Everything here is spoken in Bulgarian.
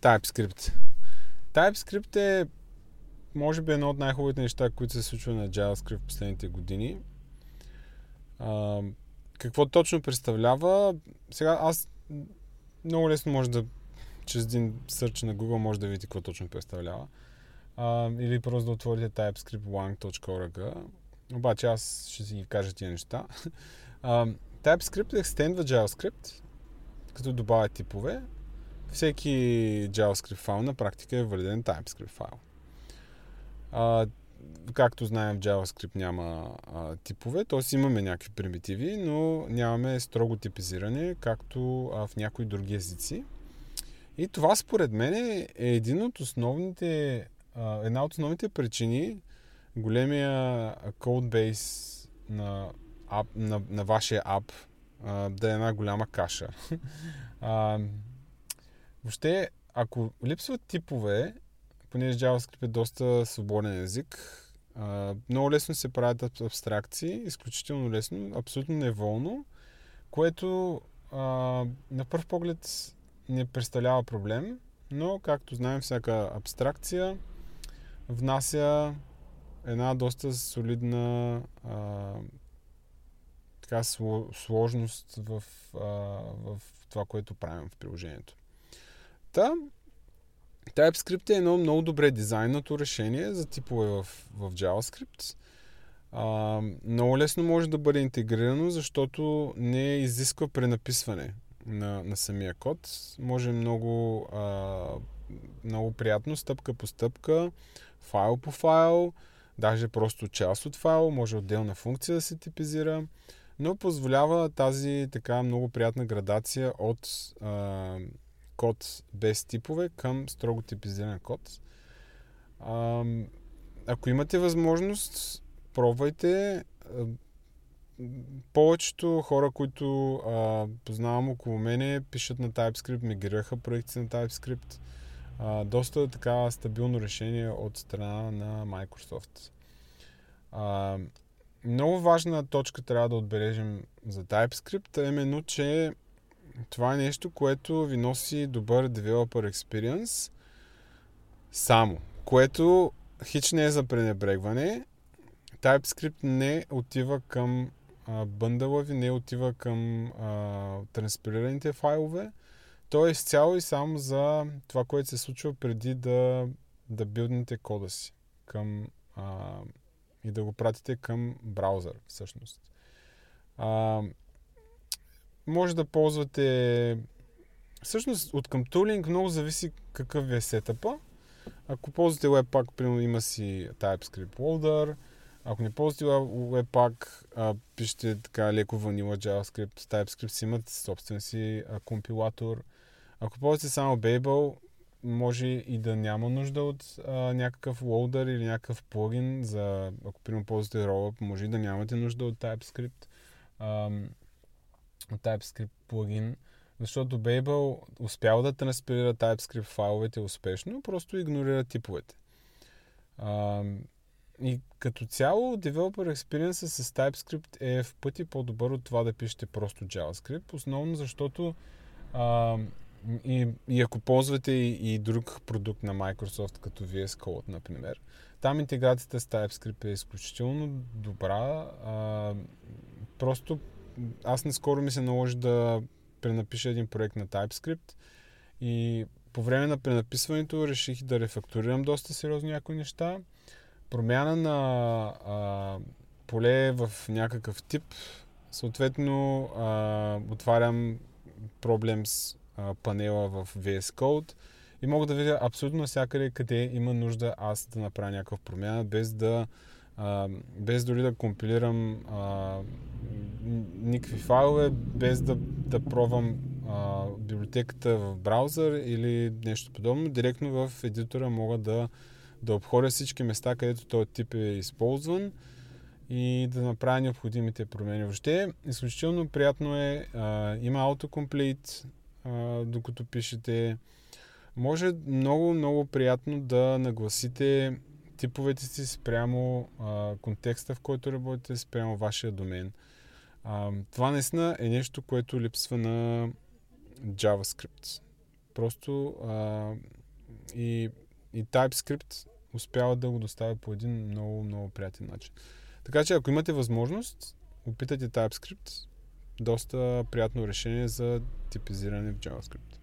TypeScript. TypeScript е може би едно от най-хубавите неща, които се случва на JavaScript в последните години. А, какво точно представлява? Сега аз много лесно може да чрез един сърч на Google може да видите какво точно представлява. А, или просто да отворите typescript1.org. Обаче аз ще си ги кажа тия неща. А, TypeScript екстендва JavaScript, като добавя типове. Всеки JavaScript файл на практика е валиден TypeScript файл. А, както знаем, в JavaScript няма а, типове, т.е. имаме някакви примитиви, но нямаме строго типизиране, както а, в някои други езици. И това според мен е един от основните, а, една от основните причини големия кодбейс на, ап, на, на вашия ап а, да е една голяма каша. а, въобще, ако липсват типове, понеже JavaScript е доста свободен език, много лесно се правят абстракции, изключително лесно, абсолютно неволно, което на първ поглед не представлява проблем, но както знаем, всяка абстракция внася една доста солидна а, така, сложност в, а, в това, което правим в приложението. Та, TypeScript е едно много добре дизайнато решение за типове в, в JavaScript. А, много лесно може да бъде интегрирано, защото не изисква пренаписване на, на самия код. Може много, а, много приятно, стъпка по стъпка, файл по файл, даже просто част от файл, може отделна функция да се типизира, но позволява тази така много приятна градация от а, код без типове към строго типизиран код. А, ако имате възможност, пробвайте. Повечето хора, които а, познавам около мене, пишат на TypeScript, мигрираха проекти на TypeScript. А, доста така стабилно решение от страна на Microsoft. А, много важна точка трябва да отбележим за TypeScript е именно, че това е нещо, което ви носи добър developer experience само, което хич не е за пренебрегване. TypeScript не отива към а, ви, не отива към а, транспилираните файлове. То е изцяло и само за това, което се случва преди да, да билднете кода си към, а, и да го пратите към браузър, всъщност. А, може да ползвате... Всъщност, от към тулинг много зависи какъв ви е сетъпа. Ако ползвате Webpack, примерно има си TypeScript Loader. Ако не ползвате Webpack, а, пишете така леко ванила JavaScript. TypeScript си имат собствен си а, компилатор. Ако ползвате само Babel, може и да няма нужда от а, някакъв лоудър или някакъв плагин за, ако примерно ползвате Rollup, може и да нямате нужда от TypeScript. TypeScript плагин, защото Babel успял да транспилира TypeScript файловете успешно, просто игнорира типовете. А, и като цяло, Developer Experience с TypeScript е в пъти по-добър от това да пишете просто JavaScript, основно защото а, и, и ако ползвате и, и друг продукт на Microsoft, като VS Code, например, там интеграцията с TypeScript е изключително добра. А, просто аз наскоро ми се наложи да пренапиша един проект на TypeScript и по време на пренаписването реших да рефакторирам доста сериозно някои неща. Промяна на а, поле в някакъв тип, съответно а, отварям с а, панела в VS Code и мога да видя абсолютно всякъде къде има нужда аз да направя някакъв промяна, без да а, без дори да компилирам а, никакви файлове, без да, да пробвам а, библиотеката в браузър или нещо подобно. Директно в едитора мога да, да обходя всички места, където този тип е използван и да направя необходимите промени. Въобще, изключително приятно е, а, има autocomplete, докато пишете. Може много, много приятно да нагласите типовете си спрямо а, контекста, в който работите, спрямо вашия домен. А, това наистина е нещо, което липсва на JavaScript. Просто а, и, и TypeScript успява да го доставя по един много, много приятен начин. Така че ако имате възможност, опитайте TypeScript. Доста приятно решение за типизиране в JavaScript.